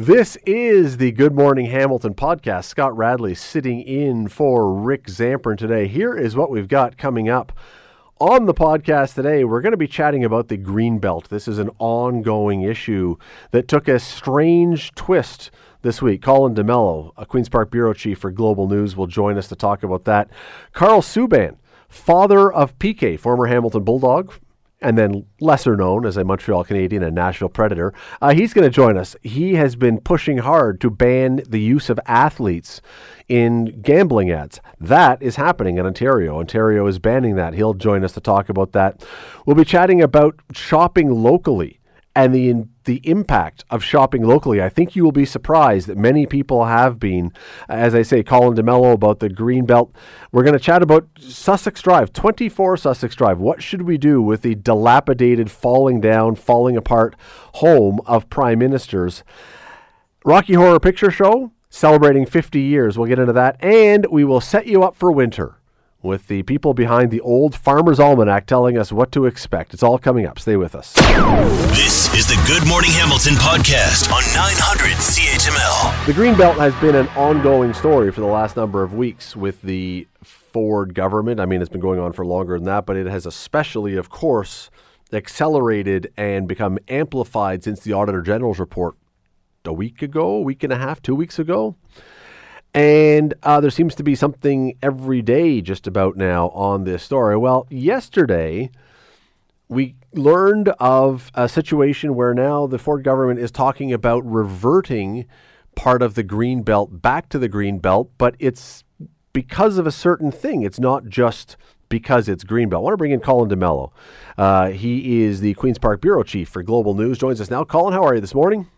This is the Good Morning Hamilton podcast. Scott Radley sitting in for Rick Zamperin today. Here is what we've got coming up on the podcast today. We're going to be chatting about the Green Belt. This is an ongoing issue that took a strange twist this week. Colin D'Mello, a Queen's Park bureau chief for Global News, will join us to talk about that. Karl Subban, father of PK, former Hamilton Bulldog, and then lesser known as a Montreal Canadian and Nashville Predator. Uh, he's going to join us. He has been pushing hard to ban the use of athletes in gambling ads. That is happening in Ontario. Ontario is banning that. He'll join us to talk about that. We'll be chatting about shopping locally and the the impact of shopping locally. I think you will be surprised that many people have been, as I say, Colin D'Mello about the green belt. We're going to chat about Sussex Drive, 24 Sussex Drive. What should we do with the dilapidated, falling down, falling apart home of prime ministers? Rocky Horror Picture Show celebrating 50 years. We'll get into that, and we will set you up for winter with the people behind the old Farmer's Almanac telling us what to expect. It's all coming up. Stay with us. This is the Good Morning Hamilton podcast on 900 CHML. The Greenbelt has been an ongoing story for the last number of weeks with the Ford government. I mean, it's been going on for longer than that, but it has especially, of course, accelerated and become amplified since the Auditor General's report a week ago, a week and a half, two weeks ago. And uh, there seems to be something every day just about now on this story. Well, yesterday we learned of a situation where now the Ford government is talking about reverting part of the green belt back to the green belt, but it's because of a certain thing. It's not just because it's Greenbelt. I want to bring in Colin D'Mello. Uh, he is the Queen's Park Bureau Chief for Global News. Joins us now. Colin, how are you this morning?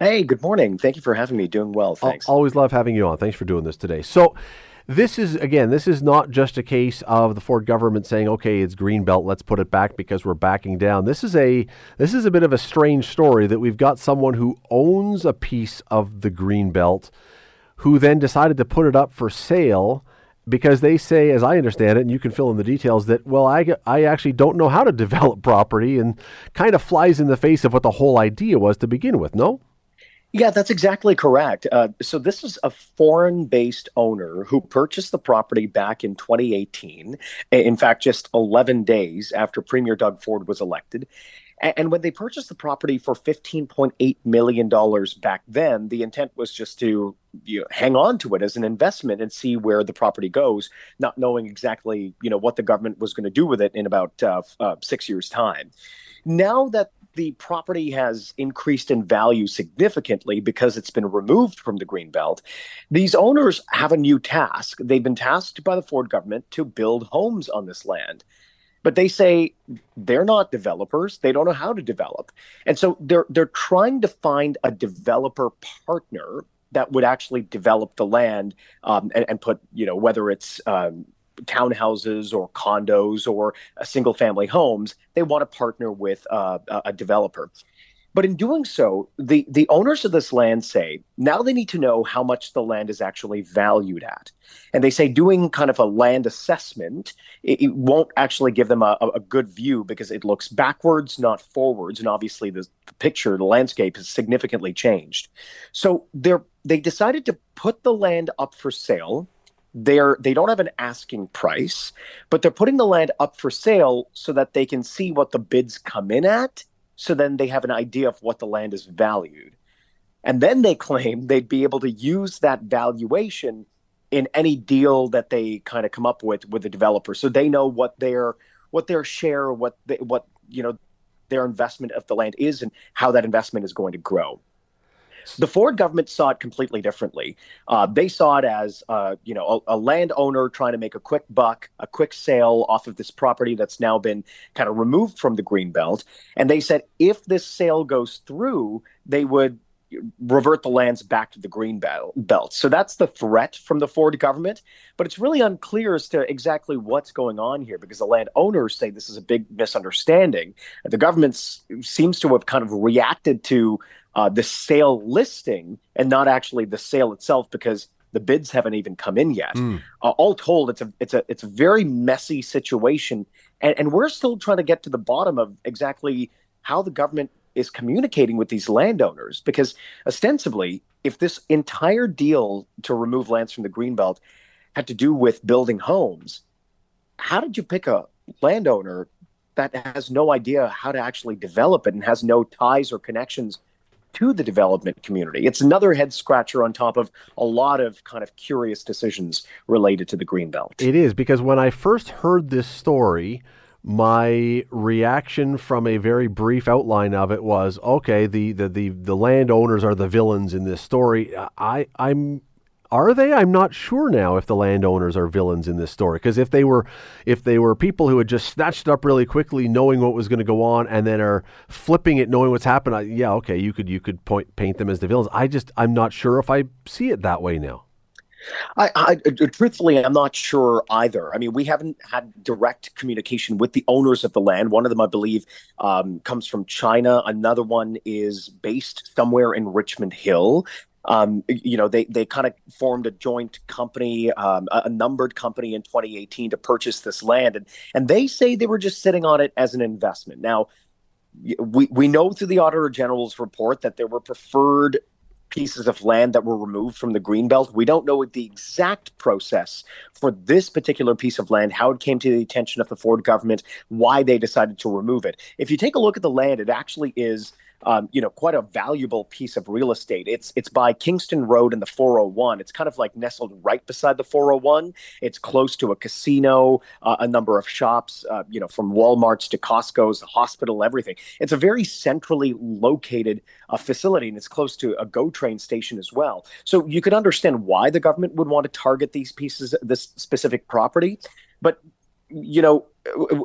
Hey, good morning. Thank you for having me. Doing well. Thanks. always love having you on. Thanks for doing this today. So, this is again, this is not just a case of the Ford government saying, "Okay, it's green belt, let's put it back because we're backing down." This is a this is a bit of a strange story that we've got someone who owns a piece of the green belt who then decided to put it up for sale because they say, as I understand it, and you can fill in the details, that, well, I, I actually don't know how to develop property and kind of flies in the face of what the whole idea was to begin with, no? Yeah, that's exactly correct. Uh, so this is a foreign-based owner who purchased the property back in 2018. In fact, just 11 days after Premier Doug Ford was elected. And when they purchased the property for $15.8 million back then, the intent was just to you know, hang on to it as an investment and see where the property goes, not knowing exactly you know what the government was going to do with it in about uh, uh, six years' time. Now that the property has increased in value significantly because it's been removed from the green belt. These owners have a new task. They've been tasked by the Ford government to build homes on this land. But they say they're not developers. They don't know how to develop. And so they're they're trying to find a developer partner that would actually develop the land um, and, and, put, you know, whether it's um, townhouses or condos or single family homes, they want to partner with uh, a developer. But in doing so, the, the owners of this land say now they need to know how much the land is actually valued at. And they say doing kind of a land assessment, it, it won't actually give them a, a, good view because it looks backwards, not forwards. And obviously, the, the picture, the landscape has significantly changed. So they're, they decided to put the land up for sale they're they don't have an asking price, but they're putting the land up for sale so that they can see what the bids come in at. So then they have an idea of what the land is valued. And then they claim they'd be able to use that valuation in any deal that they kind of come up with with the developer. So they know what their what their share, what they, what you know their investment of the land is and how that investment is going to grow. The Ford government saw it completely differently. Uh, they saw it as, uh, you know, a, a landowner trying to make a quick buck, a quick sale off of this property that's now been kind of removed from the green belt. And they said if this sale goes through, they would revert the lands back to the green belt. So that's the threat from the Ford government. But it's really unclear as to exactly what's going on here because the landowners say this is a big misunderstanding. The government seems to have kind of reacted to uh, the sale listing and not actually the sale itself because the bids haven't even come in yet. Mm. Uh, all told, it's a it's a it's a very messy situation, and, and we're still trying to get to the bottom of exactly how the government is communicating with these landowners because ostensibly, if this entire deal to remove lands from the greenbelt had to do with building homes, how did you pick a landowner that has no idea how to actually develop it and has no ties or connections to the development community. It's another head scratcher on top of a lot of kind of curious decisions related to the Greenbelt. It is because when I first heard this story, my reaction from a very brief outline of it was okay the, the the the landowners are the villains in this story i i'm are they? I'm not sure now if the landowners are villains in this story. Because if they were, if they were people who had just snatched up really quickly, knowing what was going to go on, and then are flipping it, knowing what's happened, I, yeah, okay, you could you could point paint them as the villains. I just I'm not sure if I see it that way now. I, I, truthfully, I'm not sure either. I mean, we haven't had direct communication with the owners of the land. One of them, I believe, um, comes from China. Another one is based somewhere in Richmond Hill um, you know, they they kind of formed a joint company, um, a, a, numbered company in 2018 to purchase this land, and and they say they were just sitting on it as an investment. Now, we we know through the Auditor General's report that there were preferred pieces of land that were removed from the greenbelt. We don't know the exact process for this particular piece of land, how it came to the attention of the Ford government, why they decided to remove it. If you take a look at the land, it actually is um, you know, quite a valuable piece of real estate. It's it's by Kingston Road and the 401. It's kind of like nestled right beside the 401. It's close to a casino, uh, a number of shops, uh, you know, from Walmart's to Costco's, hospital, everything. It's a very centrally located uh, facility, and it's close to a GO train station as well. So you could understand why the government would want to target these pieces, this specific property, but you know,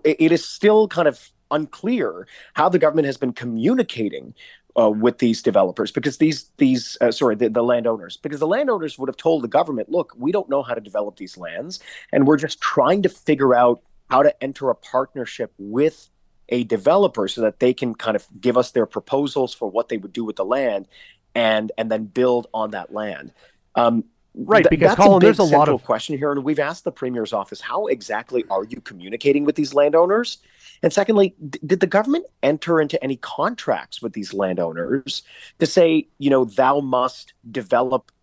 it is still kind of unclear how the government has been communicating uh, with these developers because these these uh, sorry the, the landowners because the landowners would have told the government look we don't know how to develop these lands and we're just trying to figure out how to enter a partnership with a developer so that they can kind of give us their proposals for what they would do with the land and and then build on that land. Um, Right, Th- because Colin, a there's a lot of question here, and we've asked the premier's office, how exactly are you communicating with these landowners? And secondly, d- did the government enter into any contracts with these landowners to say, you know, thou must develop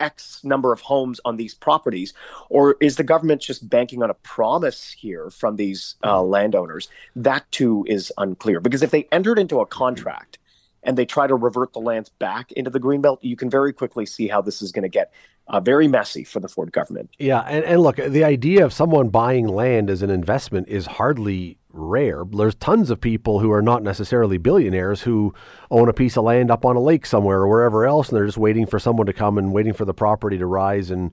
X number of homes on these properties? Or is the government just banking on a promise here from these uh, landowners? That too is unclear. Because if they entered into a contract and they try to revert the lands back into the greenbelt, you can very quickly see how this is going to get uh, very messy for the Ford government. Yeah, and, and look, the idea of someone buying land as an investment is hardly rare. There's tons of people who are not necessarily billionaires who own a piece of land up on a lake somewhere or wherever else, and they're just waiting for someone to come and waiting for the property to rise. And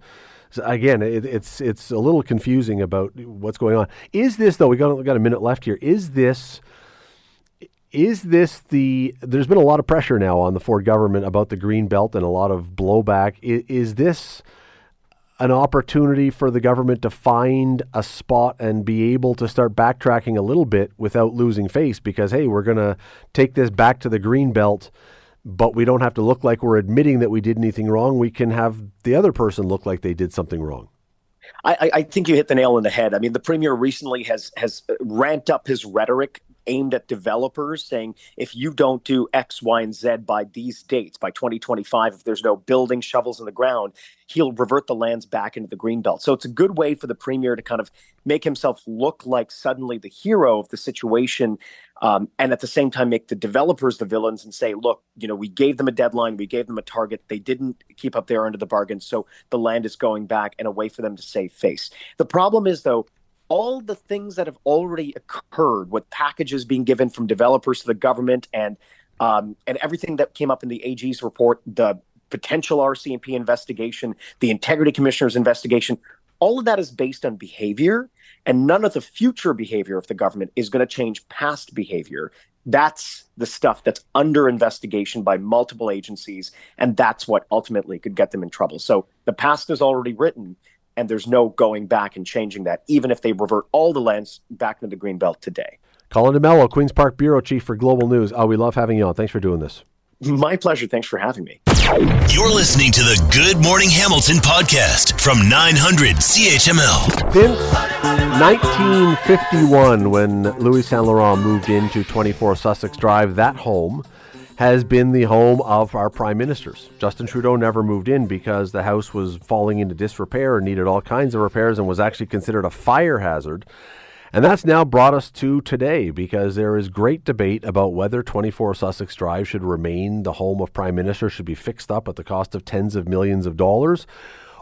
again, it, it's it's a little confusing about what's going on. Is this though? We got we got a minute left here. Is this? Is this the? There's been a lot of pressure now on the Ford government about the green belt and a lot of blowback. Is, is this an opportunity for the government to find a spot and be able to start backtracking a little bit without losing face? Because hey, we're going to take this back to the green belt, but we don't have to look like we're admitting that we did anything wrong. We can have the other person look like they did something wrong. I, I, think you hit the nail on the head. I mean, the premier recently has has ramped up his rhetoric aimed at developers saying if you don't do X, Y, and Z by these dates, by 2025, if there's no building shovels in the ground, he'll revert the lands back into the green belt. So it's a good way for the premier to kind of make himself look like suddenly the hero of the situation. Um, and at the same time, make the developers the villains and say, look, you know, we gave them a deadline, we gave them a target, they didn't keep up their end of the bargain, so the land is going back and a way for them to save face. The problem is, though, all the things that have already occurred with packages being given from developers to the government and um, and everything that came up in the AG's report, the potential RCMP investigation, the Integrity Commissioner's investigation, all of that is based on behavior, and none of the future behavior of the government is going to change past behavior. That's the stuff that's under investigation by multiple agencies, and that's what ultimately could get them in trouble. So the past is already written and there's no going back and changing that, even if they revert all the lands back into the green belt today. Colin D'Mello, Queens Park Bureau Chief for Global News. Oh, we love having you on. Thanks for doing this. My pleasure. Thanks for having me. You're listening to the Good Morning Hamilton podcast from 900 CHML. Since 1951, when Louis Saint Laurent moved into 24 Sussex Drive, that home has been the home of our prime ministers. Justin Trudeau never moved in because the house was falling into disrepair and needed all kinds of repairs and was actually considered a fire hazard. And that's now brought us to today because there is great debate about whether 24 Sussex Drive should remain the home of Prime Minister, should be fixed up at the cost of tens of millions of dollars,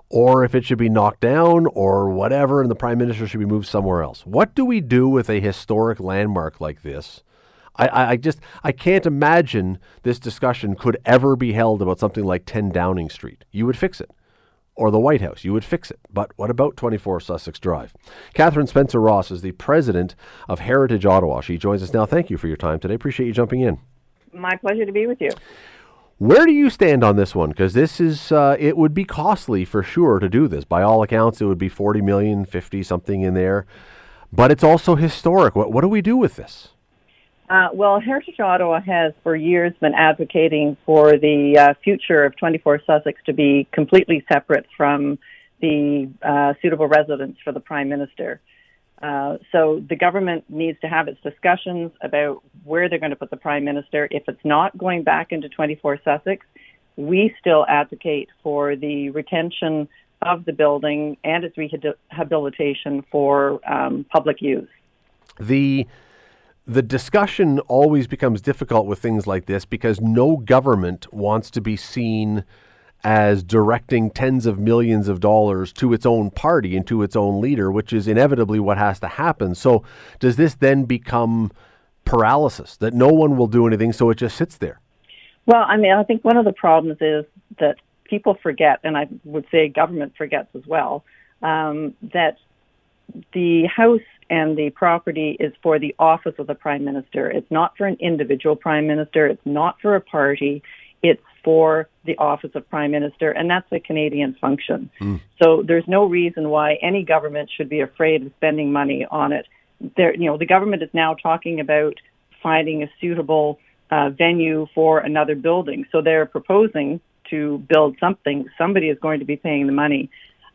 or if it should be knocked down or whatever, and the Prime Minister should be moved somewhere else. What do we do with a historic landmark like this? I, I just I can't imagine this discussion could ever be held about something like 10 Downing Street. You would fix it or the White House. You would fix it. But what about 24 Sussex Drive? Katherine Spencer-Ross is the president of Heritage Ottawa. She joins us now. Thank you for your time today. Appreciate you jumping in. My pleasure to be with you. Where do you stand on this one? Because this is, uh, it would be costly for sure to do this. By all accounts, it would be 40 million, 50 something in there. But it's also historic. What, what do we do with this? Uh, well, Heritage Ottawa has for years been advocating for the uh, future of 24 Sussex to be completely separate from the uh, suitable residence for the Prime Minister. Uh, so the government needs to have its discussions about where they're going to put the Prime Minister. If it's not going back into 24 Sussex, we still advocate for the retention of the building and its rehabilitation for um, public use. The the discussion always becomes difficult with things like this because no government wants to be seen as directing tens of millions of dollars to its own party and to its own leader, which is inevitably what has to happen. So, does this then become paralysis that no one will do anything, so it just sits there? Well, I mean, I think one of the problems is that people forget, and I would say government forgets as well, um, that the House and the property is for the office of the prime minister. It's not for an individual prime minister. It's not for a party. It's for the office of prime minister, and that's a Canadian function. Mm. So there's no reason why any government should be afraid of spending money on it. There, you know, the government is now talking about finding a suitable uh, venue for another building. So they're proposing to build something. Somebody is going to be paying the money.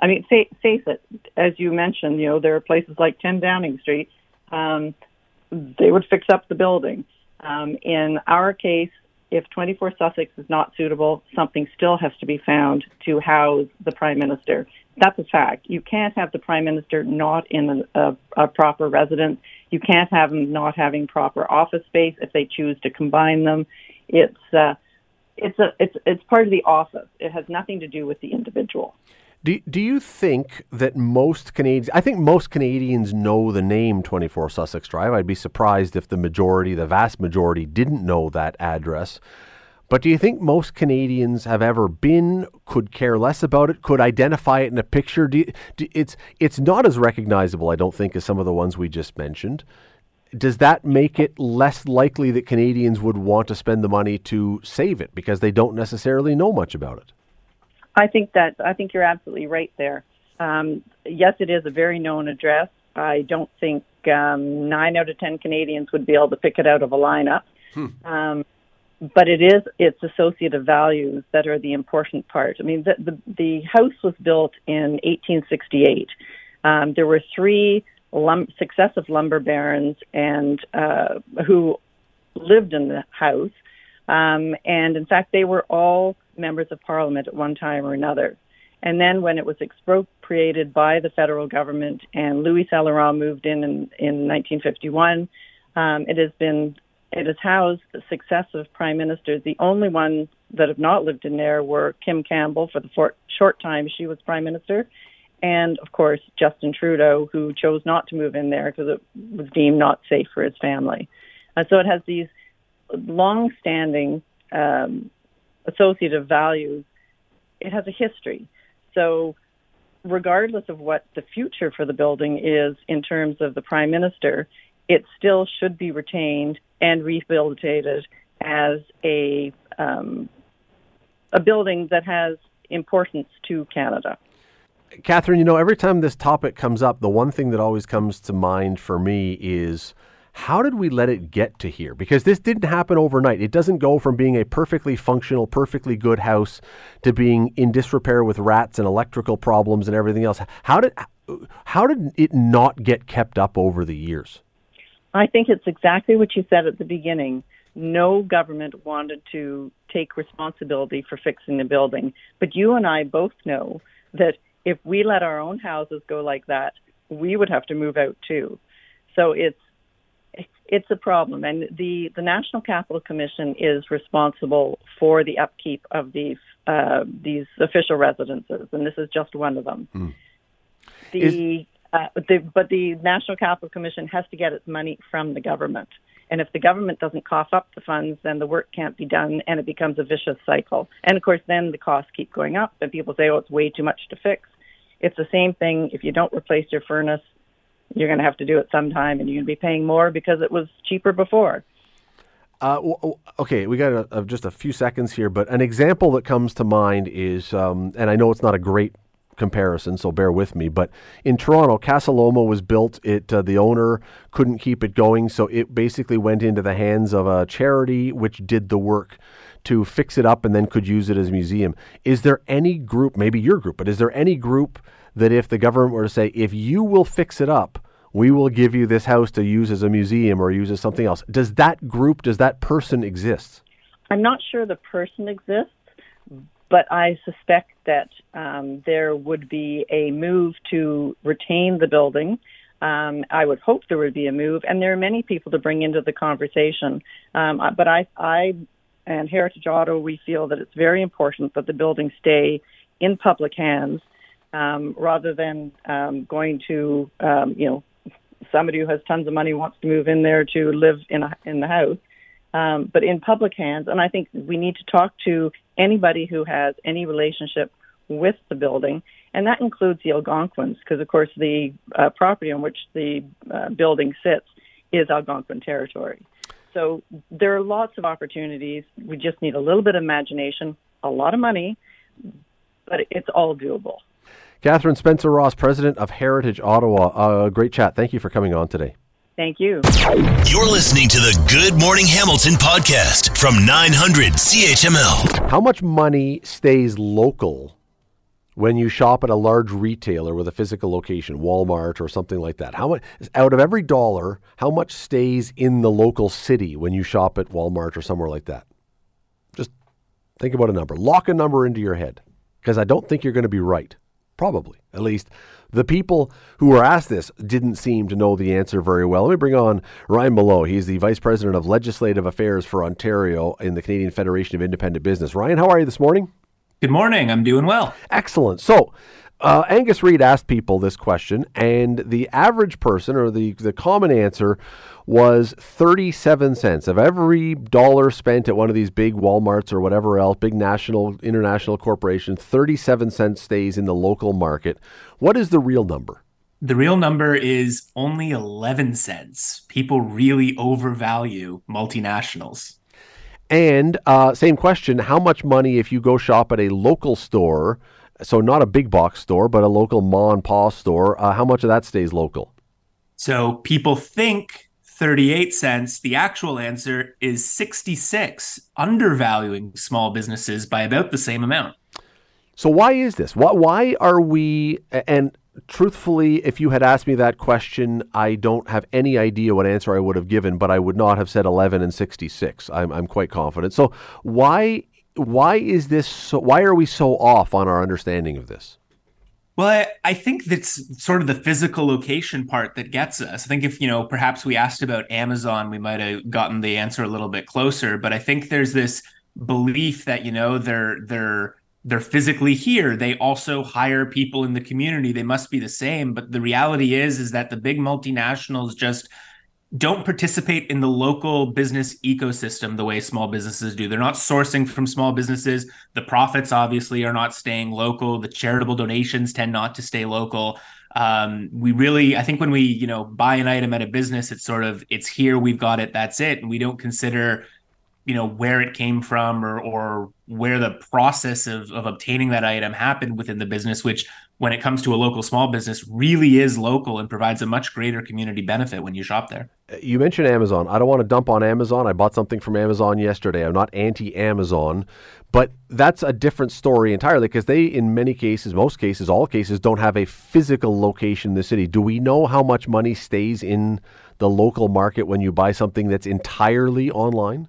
I mean, face, face it, as you mentioned, you know, there are places like 10 Downing Street. Um, they would fix up the building. Um, in our case, if 24 Sussex is not suitable, something still has to be found to house the Prime Minister. That's a fact. You can't have the Prime Minister not in a, a, a proper residence. You can't have him not having proper office space if they choose to combine them. It's uh, it's a it's it's part of the office. It has nothing to do with the individual. Do, do you think that most Canadians, I think most Canadians know the name 24 Sussex Drive. I'd be surprised if the majority, the vast majority, didn't know that address. But do you think most Canadians have ever been, could care less about it, could identify it in a picture? Do, you, do it's, it's not as recognizable, I don't think, as some of the ones we just mentioned. Does that make it less likely that Canadians would want to spend the money to save it because they don't necessarily know much about it? I think that I think you're absolutely right there. Um, yes, it is a very known address. I don't think um, nine out of ten Canadians would be able to pick it out of a lineup. Hmm. Um, but it is its associative values that are the important part. I mean, the the, the house was built in 1868. Um, there were three lum- successive lumber barons and uh, who lived in the house, um, and in fact, they were all members of parliament at one time or another. And then when it was expropriated by the federal government and Louis Saint moved in in, in 1951, um, it has been it has housed successive prime ministers. The only ones that have not lived in there were Kim Campbell for the short time she was prime minister, and of course Justin Trudeau, who chose not to move in there because it was deemed not safe for his family. And so it has these long-standing um, associative values, it has a history. So, regardless of what the future for the building is in terms of the prime minister, it still should be retained and rehabilitated as a um, a building that has importance to Canada. Katherine, you know, every time this topic comes up, the one thing that always comes to mind for me is How did we let it get to here? Because this didn't happen overnight. It doesn't go from being a perfectly functional, perfectly good house to being in disrepair with rats and electrical problems and everything else. How did how did it not get kept up over the years? I think it's exactly what you said at the beginning. No government wanted to take responsibility for fixing the building. But you and I both know that if we let our own houses go like that, we would have to move out too. So it's it's a problem, and the the National Capital Commission is responsible for the upkeep of these uh, these official residences, and this is just one of them. Mm. The, is- uh, the but the National Capital Commission has to get its money from the government. And if the government doesn't cough up the funds, then the work can't be done and it becomes a vicious cycle. And of course, then the costs keep going up and people say, oh, it's way too much to fix. It's the same thing. If you don't replace your furnace, you're going to have to do it sometime and you're going to be paying more because it was cheaper before. Uh, okay, we got a, a, just a few seconds here, but an example that comes to mind is, um, and I know it's not a great comparison, so bear with me. But in Toronto, Casa Loma was built. It uh, the owner couldn't keep it going, so it basically went into the hands of a charity which did the work to fix it up and then could use it as a museum. Is there any group, maybe your group, but is there any group that if the government were to say, if you will fix it up, we will give you this house to use as a museum or use as something else. Does that group, does that person exist? I'm not sure the person exists, but I suspect that um, there would be a move to retain the building. Um, I would hope there would be a move, and there are many people to bring into the conversation. Um, but I, I and Heritage Ottawa, we feel that it's very important that the building stay in public hands um, rather than um, going to, um, you know, somebody who has tons of money wants to move in there to live in a, in the house um, but in public hands. And I think we need to talk to anybody who has any relationship with the building, and that includes the Algonquins, because of course the uh, property on which the uh, building sits is Algonquin territory. So there are lots of opportunities. We just need a little bit of imagination, a lot of money, but it's all doable. Katherine Spencer-Ross, president of Heritage Ottawa. Uh, great chat. Thank you for coming on today. Thank you. You're listening to the Good Morning Hamilton podcast from 900 CHML. How much money stays local when you shop at a large retailer with a physical location, Walmart or something like that? How much out of every dollar, how much stays in the local city when you shop at Walmart or somewhere like that? Just think about a number. Lock a number into your head because I don't think you're going to be right. Probably, at least the people who were asked this didn't seem to know the answer very well. Let me bring on Ryan Mallough. He's the Vice President of Legislative Affairs for Ontario in the Canadian Federation of Independent Business. Ryan, how are you this morning? Good morning. I'm doing well. Excellent. So, uh, Angus Reid asked people this question, and the average person, or the, the common answer, was 37 cents. Of every dollar spent at one of these big Walmarts or whatever else, big national, international corporations, 37 cents stays in the local market. What is the real number? The real number is only 11 cents. People really overvalue multinationals. And uh, same question how much money if you go shop at a local store? So, not a big box store, but a local ma and pa store. Uh, how much of that stays local? So, people think 38 cents. The actual answer is 66, undervaluing small businesses by about the same amount. So why is this? Why, why are we and truthfully, if you had asked me that question, I don't have any idea what answer I would have given, but I would not have said 11 and 66. I'm, I'm quite confident. So why why is this so why are we so off on our understanding of this? Well, I, think that's sort of the physical location part that gets us. I think if, you know, perhaps we asked about Amazon, we might have gotten the answer a little bit closer. But I think there's this belief that, you know, they're they're they're physically here. They also hire people in the community. They must be the same. But the reality is, is that the big multinationals just don't participate in the local business ecosystem the way small businesses do. They're not sourcing from small businesses. The profits obviously are not staying local. The charitable donations tend not to stay local. Um, we really, I think, when we you know buy an item at a business, it's sort of it's here, we've got it, that's it, and we don't consider you know where it came from or or where the process of, of obtaining that item happened within the business which when it comes to a local small business really is local and provides a much greater community benefit when you shop there you mentioned amazon i don't want to dump on amazon i bought something from amazon yesterday i'm not anti amazon but that's a different story entirely because they in many cases most cases all cases don't have a physical location in the city do we know how much money stays in the local market when you buy something that's entirely online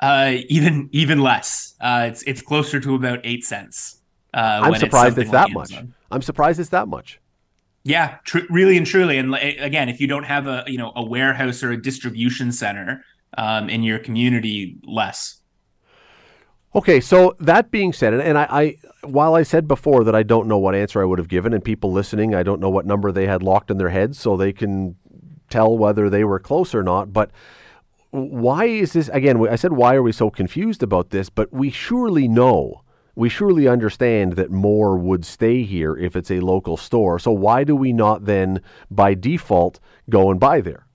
uh, even even less. Uh, it's it's closer to about eight cents. Uh, I'm surprised it's, it's that much. I'm surprised it's that much. Yeah, tr- really and truly. And again, if you don't have a you know a warehouse or a distribution center um, in your community, less. Okay, so that being said, and, and I, I, while I said before that I don't know what answer I would have given, and people listening, I don't know what number they had locked in their heads, so they can tell whether they were close or not. But why is this again i said why are we so confused about this but we surely know we surely understand that more would stay here if it's a local store. So why do we not then by default go and buy there?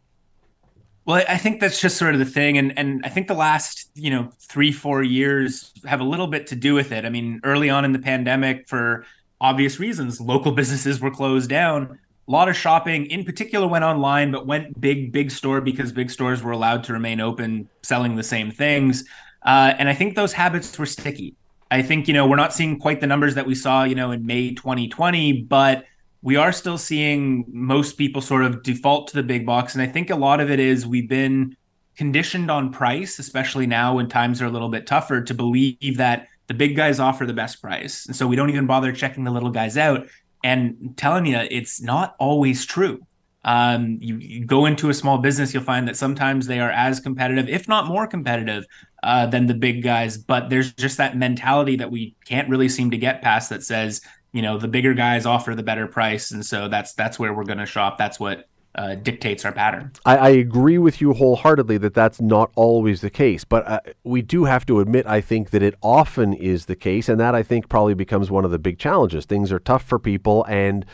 Well i think that's just sort of the thing and and i think the last you know 3 4 years have a little bit to do with it. I mean early on in the pandemic for obvious reasons local businesses were closed down. A lot of shopping in particular went online but went big big store because big stores were allowed to remain open selling the same things. Uh, and i think those habits were sticky i think you know we're not seeing quite the numbers that we saw you know in may 2020 but we are still seeing most people sort of default to the big box. And i think a lot of it is we've been conditioned on price especially now when times are a little bit tougher to believe that the big guys offer the best price. And so we don't even bother checking the little guys out. And telling you, it's not always true. Um, you, you, go into a small business, you'll find that sometimes they are as competitive, if not more competitive, uh, than the big guys. But there's just that mentality that we can't really seem to get past that says, you know, the bigger guys offer the better price, and so that's that's where we're going to shop. That's what uh, dictates our pattern. I, I, agree with you wholeheartedly that that's not always the case, but uh, we do have to admit, I think, that it often is the case, and that I think probably becomes one of the big challenges. Things are tough for people, and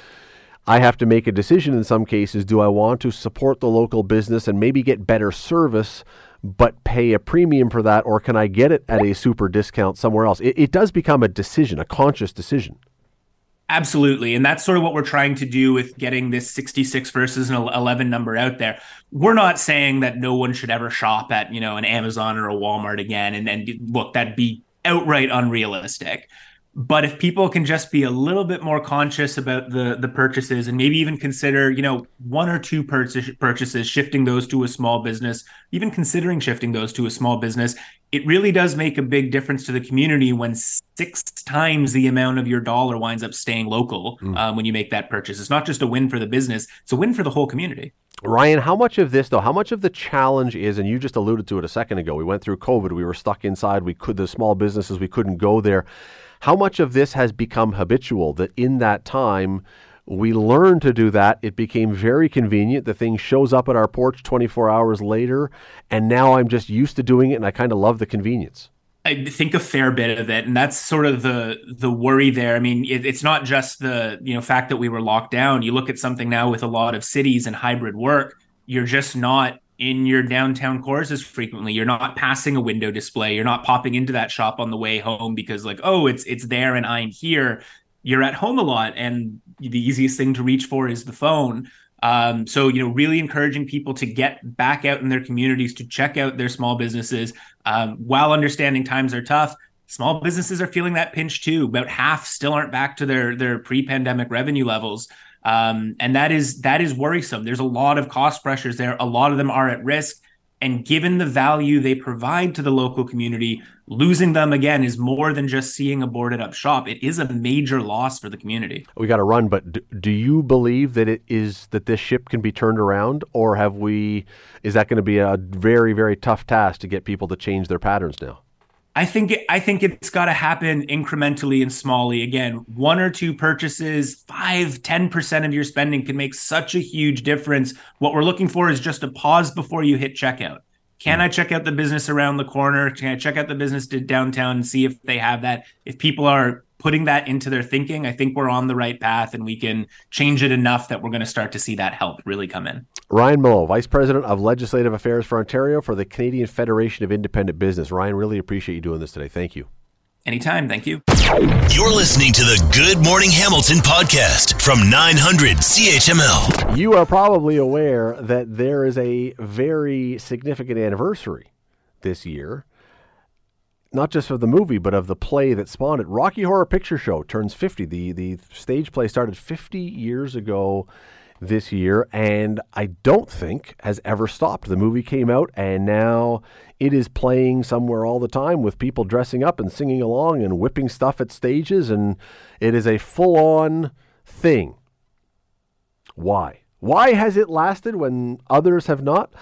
I have to make a decision in some cases. Do I want to support the local business and maybe get better service? But pay a premium for that, or can I get it at a super discount somewhere else? It, it does become a decision, a conscious decision. Absolutely. And that's sort of what we're trying to do with getting this 66 versus an 11 number out there. We're not saying that no one should ever shop at, you know, an Amazon or a Walmart again. And, and look, that'd be outright unrealistic. But if people can just be a little bit more conscious about the the purchases and maybe even consider, you know, one or two purchase, purchases, shifting those to a small business, even considering shifting those to a small business, it really does make a big difference to the community when six times the amount of your dollar winds up staying local mm. um, when you make that purchase. It's not just a win for the business; it's a win for the whole community. Ryan, how much of this though, how much of the challenge is, and you just alluded to it a second ago, we went through COVID, we were stuck inside, we could the small businesses, we couldn't go there. How much of this has become habitual that in that time we learned to do that? It became very convenient. The thing shows up at our porch 24 hours later, and now I'm just used to doing it and I kind of love the convenience. I think a fair bit of it, and that's sort of the the worry there. I mean, it, it's not just the you know fact that we were locked down. You look at something now with a lot of cities and hybrid work. You're just not in your downtown cores as frequently. You're not passing a window display. You're not popping into that shop on the way home because like, oh, it's it's there and I'm here. You're at home a lot and the easiest thing to reach for is the phone. Um, so you know, really encouraging people to get back out in their communities to check out their small businesses. Um, while understanding times are tough, small businesses are feeling that pinch too. About half still aren't back to their their pre-pandemic revenue levels. Um, and that is that is worrisome. There's a lot of cost pressures there. A lot of them are at risk. And given the value they provide to the local community, losing them again is more than just seeing a boarded up shop. It is a major loss for the community. We got to run, but do, do you believe that it is that this ship can be turned around, or have we? Is that going to be a very very tough task to get people to change their patterns now? I think it, I think it's got to happen incrementally and smallly. Again, one or two purchases, five, ten percent of your spending can make such a huge difference. What we're looking for is just a pause before you hit checkout. Can I check out the business around the corner? Can I check out the business downtown and see if they have that? If people are putting that into their thinking, I think we're on the right path and we can change it enough that we're going to start to see that help really come in. Ryan Mallough, Vice President of Legislative Affairs for Ontario for the Canadian Federation of Independent Business. Ryan, really appreciate you doing this today. Thank you. Anytime. Thank you. You're listening to the Good Morning Hamilton podcast from 900 CHML. You are probably aware that there is a very significant anniversary this year not just of the movie, but of the play that spawned it. Rocky Horror Picture Show turns 50. The the stage play started 50 years ago this year, and I don't think has ever stopped. The movie came out, and now it is playing somewhere all the time with people dressing up and singing along and whipping stuff at stages, and it is a full on thing. Why? Why has it lasted when others have not?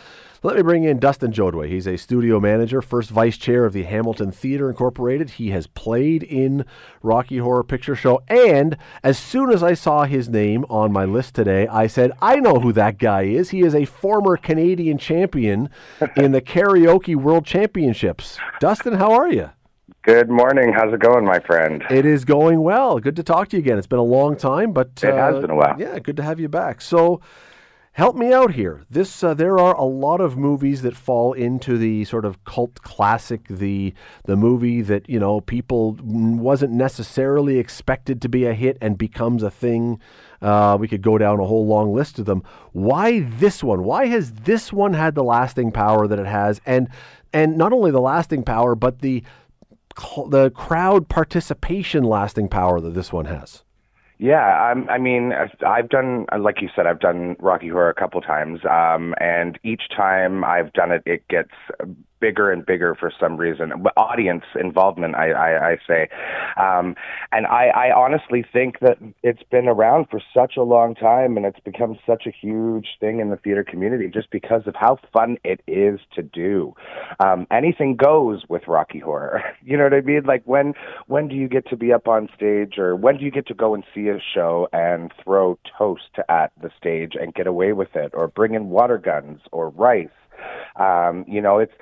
Let me bring in Dustin Jodway. He's a studio manager, first vice chair of the Hamilton Theatre Incorporated. He has played in Rocky Horror Picture Show. And as soon as I saw his name on my list today, I said, I know who that guy is. He is a former Canadian champion in the Karaoke World Championships. Dustin, how are you? Good morning. How's it going, my friend? It is going well. Good to talk to you again. It's been a long time, but it uh, has been a while. Yeah, good to have you back. So, help me out here. This uh, there are a lot of movies that fall into the sort of cult classic, the the movie that you know people wasn't necessarily expected to be a hit and becomes a thing. Uh, we could go down a whole long list of them. Why this one? Why has this one had the lasting power that it has? And and not only the lasting power, but the the crowd participation lasting power that this one has. Yeah, I'm, I mean, I've done, like you said, I've done Rocky Horror a couple times, um, and each time I've done it, it gets bigger and bigger for some reason. Audience involvement, I, I, I say, um, and I, I honestly think that it's been around for such a long time, and it's become such a huge thing in the theater community just because of how fun it is to do. Um, anything goes with Rocky Horror. You know what I mean? Like when when do you get to be up on stage, or when do you get to go and see a show and throw toast at the stage and get away with it, or bring in water guns or rice? Um, you know, it's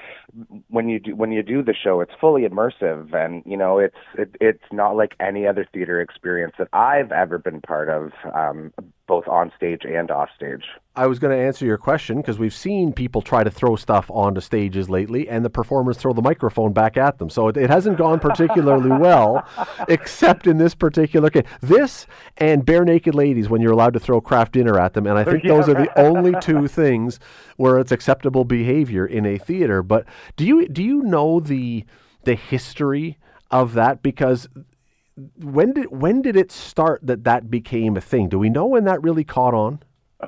when you do when you do the show, it's fully immersive, and you know, it's it, it's not like any other theater experience that I've ever been part of, um, both on stage and off stage. I was going to answer your question because we've seen people try to throw stuff onto stages lately, and the performers throw the microphone back at them. So it, it hasn't gone particularly well, except in this particular case. This and Barenaked Ladies, when you're allowed to throw Kraft Dinner at them, and I think those are the only two things where it's acceptable behavior in a theater. But do you do you know the the history of that? Because when did when did it start that that became a thing? Do we know when that really caught on?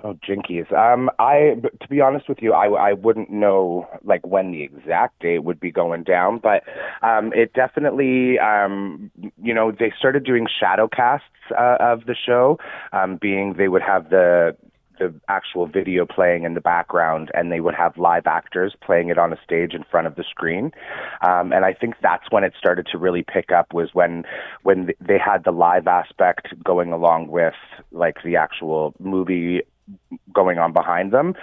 Oh, jinkies. Um, I, to be honest with you, I, I wouldn't know like when the exact date would be going down, but um, it definitely, um, you know, they started doing shadow casts uh, of the show, um, being they would have the the actual video playing in the background, and they would have live actors playing it on a stage in front of the screen. Um, and I think that's when it started to really pick up was when when they had the live aspect going along with like the actual movie going on behind them.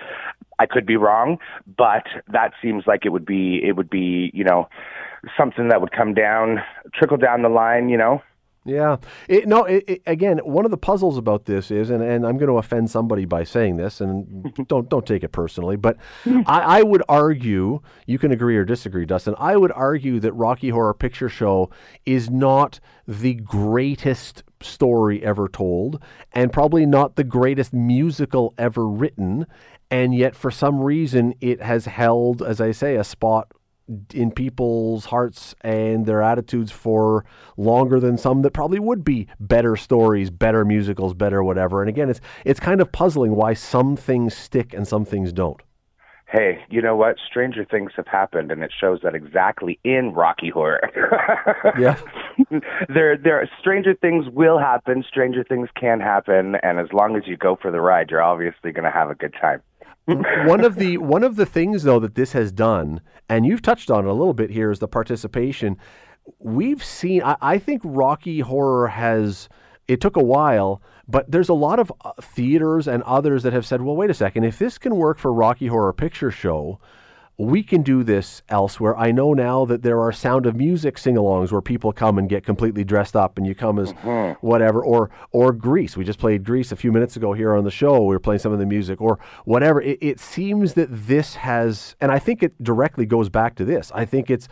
I could be wrong, but that seems like it would be it would be you know something that would come down trickle down the line you know yeah. It, no, it, it, again, one of the puzzles about this is, and, and I'm going to offend somebody by saying this, and don't don't take it personally, but I, I, would argue, you can agree or disagree, Dustin, I would argue that Rocky Horror Picture Show is not the greatest story ever told, and probably not the greatest musical ever written, and yet for some reason it has held, as I say, a spot in people's hearts and their attitudes for longer than some that probably would be better stories, better musicals, better whatever. And again, it's it's kind of puzzling why some things stick and some things don't. Hey, you know what? Stranger things have happened, and it shows that exactly in Rocky Horror. yeah, there, there. Stranger things will happen. Stranger things can happen, and as long as you go for the ride, you're obviously going to have a good time one of the one of the things though that this has done, and you've touched on it a little bit here, is the participation. We've seen. I, I think Rocky Horror has. It took a while, but there's a lot of uh, theaters and others that have said, "Well, wait a second. If this can work for Rocky Horror Picture Show." we can do this elsewhere. I know now that there are Sound of Music sing-alongs where people come and get completely dressed up, and you come as Mm-hmm. whatever, or or Grease. We just played Grease a few minutes ago here on the show. We were playing some of the music, or whatever. It, it seems that this has, and I think it directly goes back to this. I think it's,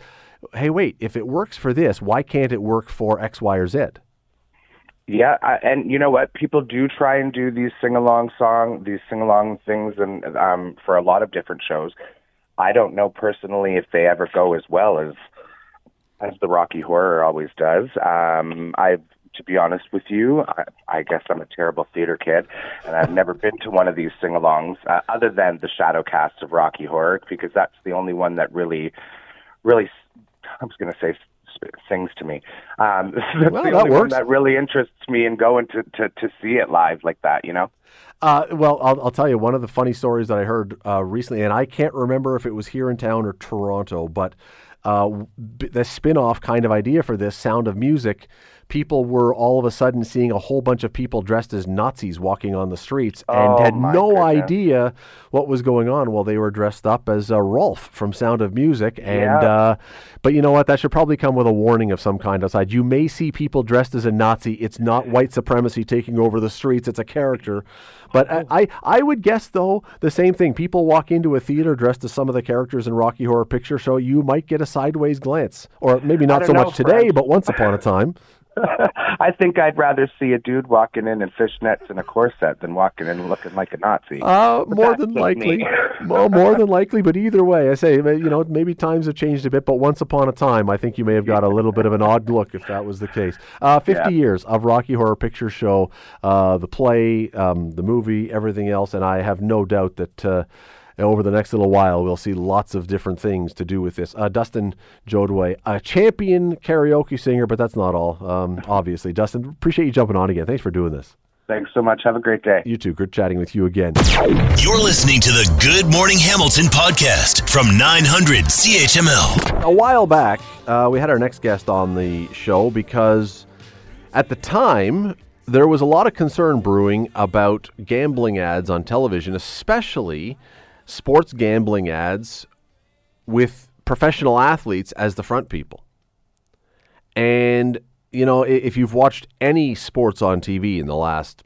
hey, wait, if it works for this, why can't it work for X, Y, or Z? Yeah, I, and you know what? People do try and do these sing along song, these sing along things, and um, for a lot of different shows. I don't know personally if they ever go as well as as the Rocky Horror always does. Um, I've, to be honest with you, I, I guess I'm a terrible theater kid, and I've never been to one of these sing-alongs uh, other than the shadow cast of Rocky Horror because that's the only one that really, really, I was going to say sings to me. Um, that's Well, the that only one that really interests me in going to, to, to see it live like that, you know? Uh, well, I'll, I'll tell you one of the funny stories that I heard uh, recently, and I can't remember if it was here in town or Toronto, but uh, the spin off kind of idea for this, Sound of Music, people were all of a sudden seeing a whole bunch of people dressed as Nazis walking on the streets and Oh, had no goodness. idea what was going on. Well, they were dressed up as uh, Rolf from Sound of Music. And, Yeah. uh, but you know what? That should probably come with a warning of some kind outside. You may see people dressed as a Nazi. It's not white supremacy taking over the streets, it's a character. But I, I, I would guess, though, the same thing. People walk into a theater dressed as some of the characters in Rocky Horror Picture Show, you might get a sideways glance. Or maybe not so know, much today, but once upon a time. I think I'd rather see a dude walking in in fishnets and a corset than walking in looking like a Nazi. Uh, more than likely. well, more than likely, but either way, I say, you know, maybe times have changed a bit, but once upon a time, I think you may have got a little bit of an odd look if that was the case. Uh, 50 Yeah. years of Rocky Horror Picture Show, uh, the play, um, the movie, everything else, and I have no doubt that. Over the next little while, we'll see lots of different things to do with this. Uh, Dustin Jodway, a champion karaoke singer, but that's not all, um, obviously. Dustin, appreciate you jumping on again. Thanks for doing this. Thanks so much. Have a great day. You too. Good chatting with you again. You're listening to the Good Morning Hamilton podcast from 900 CHML. a while back, uh, we had our next guest on the show because at the time there was a lot of concern brewing about gambling ads on television, especially sports gambling ads with professional athletes as the front people. And, you know, if you've watched any sports on TV in the last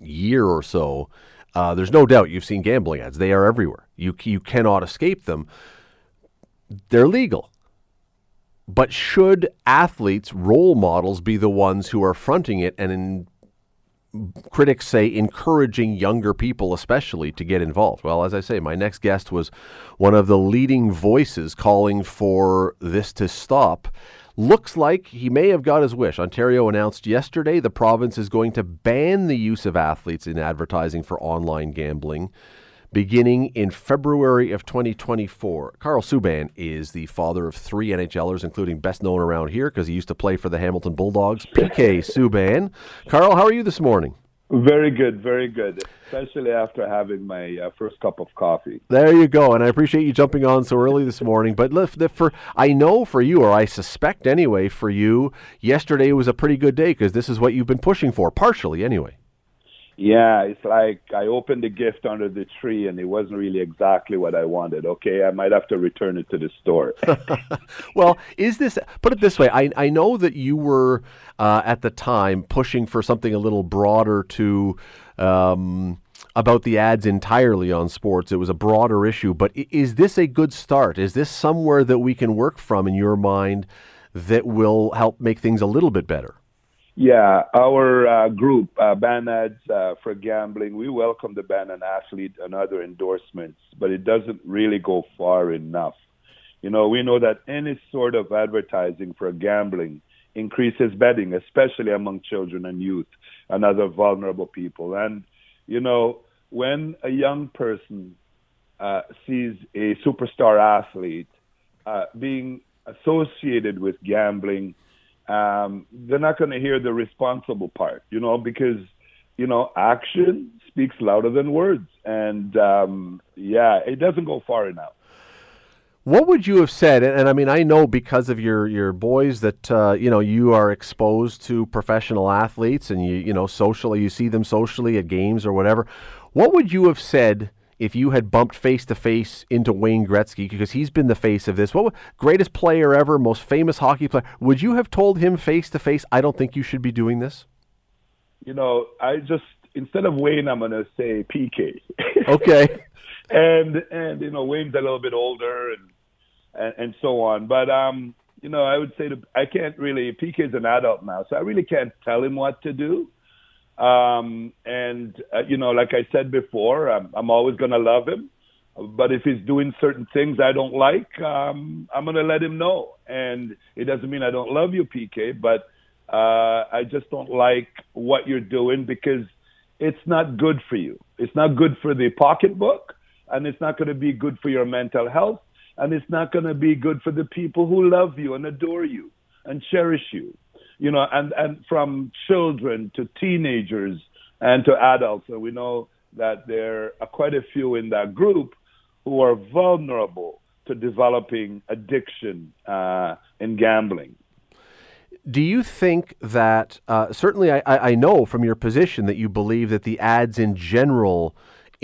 year or so, uh, there's no doubt you've seen gambling ads. They are everywhere. You, you cannot escape them they're legal. But should athletes, role models, be the ones who are fronting it and in, critics say encouraging younger people, especially, to get involved? Well, as I say, my next guest was one of the leading voices calling for this to stop. Looks like he may have got his wish. Ontario announced yesterday the province is going to ban the use of athletes in advertising for online gambling beginning in February of 2024. Karl Subban is the father of three NHLers, including best known around here because he used to play for the Hamilton Bulldogs, PK Subban. Karl, how are you this morning? Very good, very good. Especially after having my uh, first cup of coffee. There you go, and I appreciate you jumping on so early this morning. But for I know for you, or I suspect anyway, for you, yesterday was a pretty good day because this is what you've been pushing for, partially anyway. Yeah, it's like I opened the gift under the tree and it wasn't really exactly what I wanted. Okay, I might have to return it to the store. Well, is this, put it this way, I, I know that you were uh, at the time pushing for something a little broader to. Um, about the ads entirely on sports. It was a broader issue, but is this a good start? Is this somewhere that we can work from in your mind that will help make things a little bit better? Yeah, our uh, group, uh, Ban Ads uh, for Gambling, we welcome the ban on athlete and other endorsements, but it doesn't really go far enough. You know, we know that any sort of advertising for gambling increases betting, especially among children and youth and other vulnerable people. And, you know, when a young person uh, sees a superstar athlete uh, being associated with gambling, um, they're not going to hear the responsible part, you know, because, you know, action speaks louder than words. And um, yeah, it doesn't go far enough. What would you have said? And, I mean, I know because of your your boys that uh, you know you are exposed to professional athletes, and you you know socially you see them socially at games or whatever. What would you have said if you had bumped face to face into Wayne Gretzky because he's been the face of this? What greatest player ever, most famous hockey player? Would you have told him face to face, "I don't think you should be doing this"? You know, I just instead of Wayne, I'm going to say PK. Okay. and and you know Wayne's a little bit older and and, and so on, but um you know I would say to, I can't really PK's an adult now, so I really can't tell him what to do. Um, and uh, you know, like I said before, I'm, I'm always going to love him. But if he's doing certain things I don't like, um, I'm going to let him know. And it doesn't mean I don't love you, PK, but uh, I just don't like what you're doing because it's not good for you. It's not good for the pocketbook, and it's not going to be good for your mental health, and it's not going to be good for the people who love you and adore you and cherish you you know, and, and from children to teenagers and to adults. And we know that there are quite a few in that group who are vulnerable to developing addiction uh, in gambling. Do you think that, uh, certainly I, I know from your position that you believe that the ads in general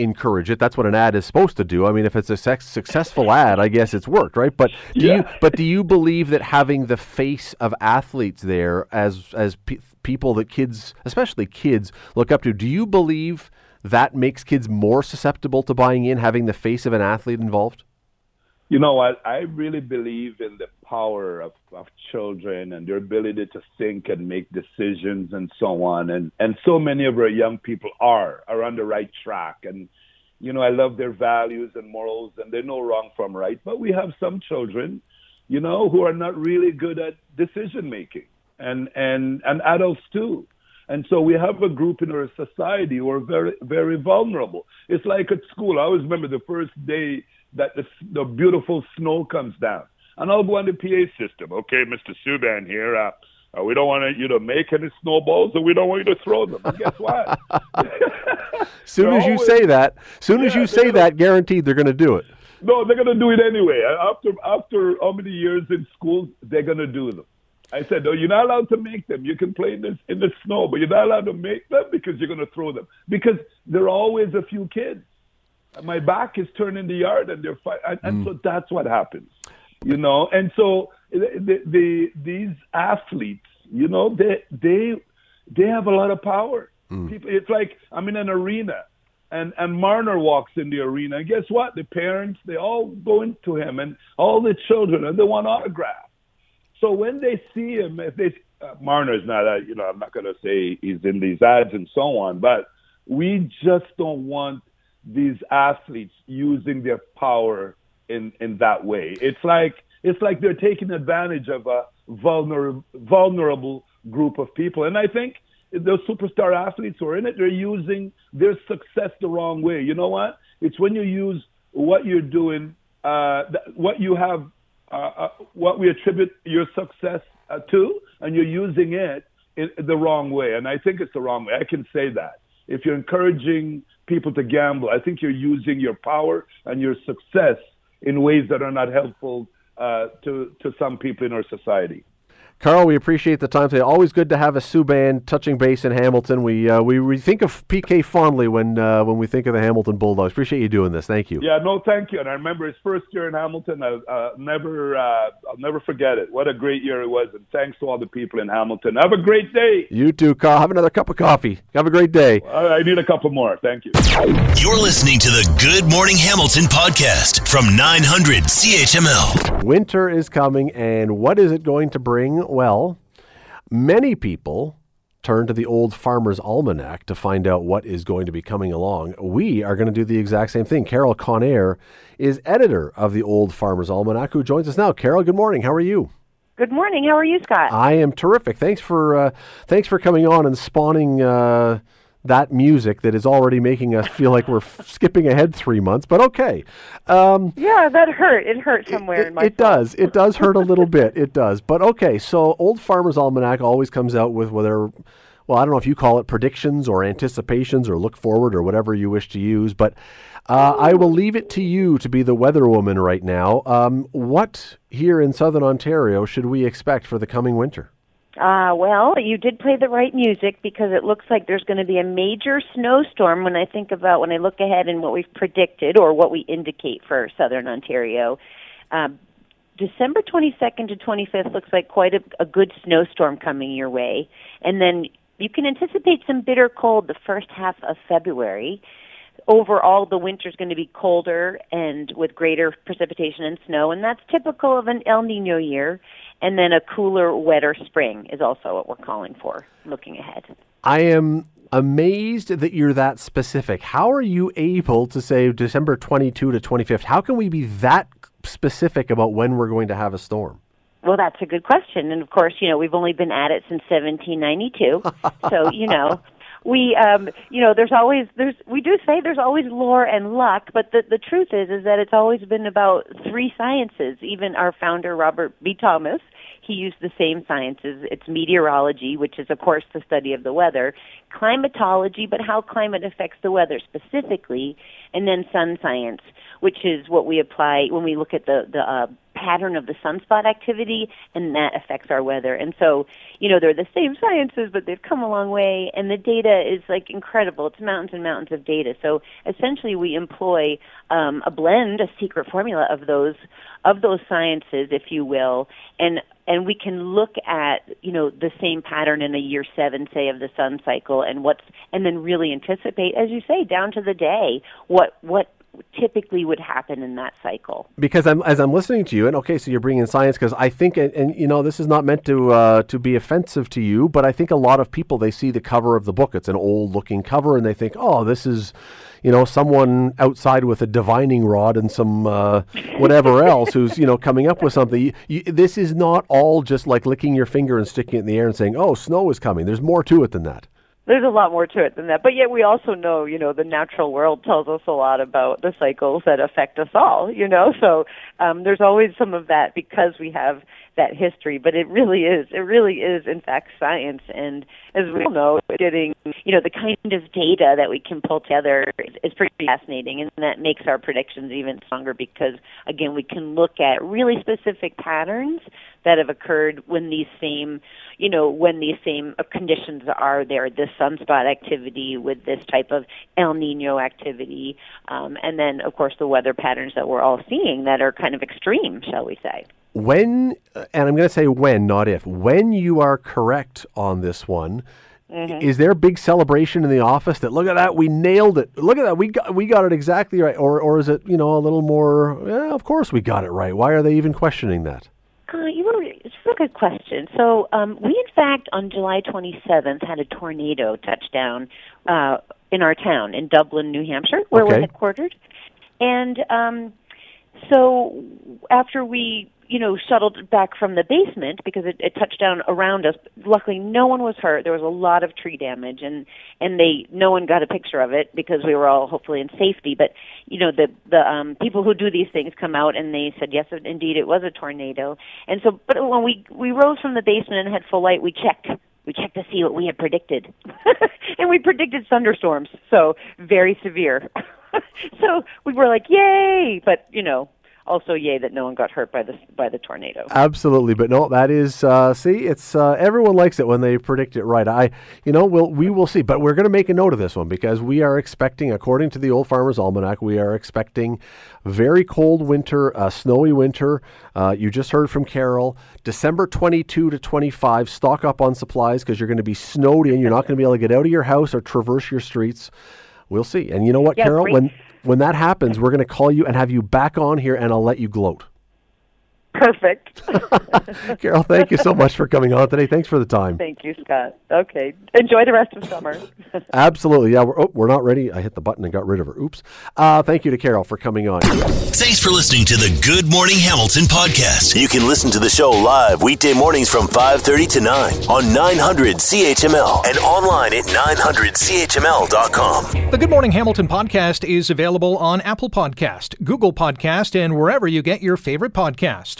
encourage it. That's what an ad is supposed to do. I mean, if it's a sex- successful ad, I guess it's worked, right? But do yeah. you but do you believe that having the face of athletes there as as pe- people that kids, especially kids, look up to, do you believe that makes kids more susceptible to buying in having the face of an athlete involved? You know what? I really believe in the power of, of children and their ability to think and make decisions and so on. And and so many of our young people are are on the right track. And you know, I love their values and morals, and they know wrong from right. But we have some children, you know, who are not really good at decision making, and and and adults too. And so we have a group in our society who are very very vulnerable. It's like at school. I always remember the first day that the, the beautiful snow comes down. And I'll go on the PA system. Okay, Mr. Subban here. Uh, uh, we don't want you to make any snowballs, and we don't want you to throw them. And guess what? soon as you always, say that, soon yeah, as you say gonna, that, guaranteed they're going to do it. No, they're going to do it anyway. After after how many years in school, they're going to do them. I said, no, you're not allowed to make them. You can play in, this, in the snow, but you're not allowed to make them because you're going to throw them. Because there are always a few kids my back is turned in the yard and they're fighting. And, and mm. so that's what happens, you know. And so the, the, these athletes, you know, they they they have a lot of power. Mm. People, it's like I'm in an arena, and and Marner walks in the arena, and guess what? The parents they all go into him, and all the children, and they want autograph. So when they see him, if they uh, Marner's not, a, you know, I'm not going to say he's in these ads and so on, but we just don't want these athletes using their power in in that way. It's like it's like they're taking advantage of a vulnerable vulnerable group of people, and I think those superstar athletes who are in it, they're using their success the wrong way. You know what? It's when you use what you're doing, uh, what you have, uh, uh, what we attribute your success uh, to, and you're using it in the wrong way. And I think it's the wrong way. I can say that. If you're encouraging people to gamble. I think you're using your power and your success in ways that are not helpful uh, to to some people in our society. Karl, we appreciate the time today. Always good to have a Subban touching base in Hamilton. We uh, we, we think of PK fondly when uh, when we think of the Hamilton Bulldogs. Appreciate you doing this. Thank you. Yeah, no, thank you. And I remember his first year in Hamilton. I'll uh, never uh, I'll never forget it. What a great year it was. And thanks to all the people in Hamilton. Have a great day. You too, Karl. Have another cup of coffee. Have a great day. I need a couple more. Thank you. You're listening to the Good Morning Hamilton podcast from 900 CHML. Winter is coming, and what is it going to bring? Well, many people turn to the old Farmer's Almanac to find out what is going to be coming along. We are going to do the exact same thing. Carol Connare is editor of the Old Farmer's Almanac, who joins us now. Carol, good morning. How are you? Good morning. How are you, Scott? I am terrific. Thanks for uh, thanks for coming on and spawning. Uh, that music that is already making us feel like we're f- skipping ahead three months, but okay. Um, yeah, that hurt. It hurt somewhere it, in my. It does. It does hurt a little bit. It does. But okay, so Old Farmer's Almanac always comes out with weather, well, I don't know if you call it predictions or anticipations or look forward or whatever you wish to use, but. Uh, I will leave it to you to be the weather woman right now. Um, what here in southern Ontario should we expect for the coming winter? Uh, well, you did play the right music because it looks like there's going to be a major snowstorm when I think about when I look ahead and what we've predicted or what we indicate for southern Ontario. Um, December 22nd to 25th looks like quite a, a good snowstorm coming your way. And then you can anticipate some bitter cold the first half of February. Overall, the winter's going to be colder and with greater precipitation and snow, and that's typical of an El Nino year. And then a cooler, wetter spring is also what we're calling for looking ahead. I am amazed that you're that specific. How are you able to say December 22 to 25th? How can we be that specific about when we're going to have a storm? Well, that's a good question. And of course, you know, we've only been at it since 1792. so, you know, we um you know there's always there's we do say there's always lore and luck but the the truth is is that it's always been about three sciences. Even our founder robert b. Thomas he used the same sciences. It's meteorology which is of course the study of the weather climatology but how climate affects the weather specifically and then sun science which is what we apply when we look at the the uh, pattern of the sunspot activity, and that affects our weather. And so, you know, they're the same sciences, but they've come a long way, and the data is like incredible. It's mountains and mountains of data. So essentially, we employ um, a blend, a secret formula of those of those sciences, if you will, and and we can look at you know the same pattern in a year seven, say, of the sun cycle, and what's and then really anticipate, as you say, down to the day, what what typically would happen in that cycle. Because I'm as I'm listening to you, and okay, so you're bringing in science because I think, and, and, you know, this is not meant to uh, to be offensive to you, but I think a lot of people they see the cover of the book, it's an old looking cover, and they think, oh, this is. You know, someone outside with a divining rod and some uh, whatever else who's you know coming up with something. You, you, this is not all just like licking your finger and sticking it in the air and saying, "Oh, snow is coming." There's more to it than that there's a lot more to it than that. But yet we also know, you know, the natural world tells us a lot about the cycles that affect us all, you know. So um there's always some of that because we have that history, but it really is it really is in fact science. And as we all know, getting you know, the kind of data that we can pull together is, is pretty fascinating. And that makes our predictions even stronger because again we can look at really specific patterns that have occurred when these same you know, when these same conditions are there, this sunspot activity with this type of El Nino activity, um, and then, of course, the weather patterns that we're all seeing that are kind of extreme, shall we say. When, and I'm going to say when, not if, when you are correct on this one, Mm-hmm. Is there a big celebration in the office that look at that we nailed it look at that we got we got it exactly right or or is it you know a little more yeah, of course we got it right why are they even questioning that uh, you know, it's a good question. So um, we, in fact, on July 27th, had a tornado touchdown uh, in our town in Dublin, New Hampshire, where okay. we're headquartered. And um, so after we you know, shuttled back from the basement because it, it touched down around us. Luckily, no one was hurt. There was a lot of tree damage, and and they no one got a picture of it because we were all hopefully in safety. But you know, the the um, people who do these things come out and they said yes, indeed, it was a tornado. And so, but when we we rose from the basement and had full light, we checked we checked to see what we had predicted, and we predicted thunderstorms, so very severe. so we were like, yay! But you know, also yay that no one got hurt by the by the tornado. Absolutely, but no, that is uh, see, it's uh, everyone likes it when they predict it right. I, you know, we'll we will see, but we're going to make a note of this one because we are expecting, according to the Old Farmer's Almanac, we are expecting very cold winter, uh, snowy winter. Uh, you just heard from Carol, December 22 to 25. Stock up on supplies because you're going to be snowed in. You're not going to be able to get out of your house or traverse your streets. We'll see. And you know what, yeah, Carol? Great. When when that happens, we're going to call you and have you back on here, and I'll let you gloat. Perfect. Carol, thank you so much for coming on today. Thanks for the time. Thank you, Scott. Okay. Enjoy the rest of summer. Absolutely. Yeah, we're, oh, we're not ready. I hit the button and got rid of her. Oops. Uh, thank you to Carol for coming on. Thanks for listening to the Good Morning Hamilton podcast. You can listen to the show live weekday mornings from 5.30 to 9 on 900 CHML and online at 900CHML.com. The Good Morning Hamilton podcast is available on Apple Podcast, Google Podcast, and wherever you get your favorite podcast.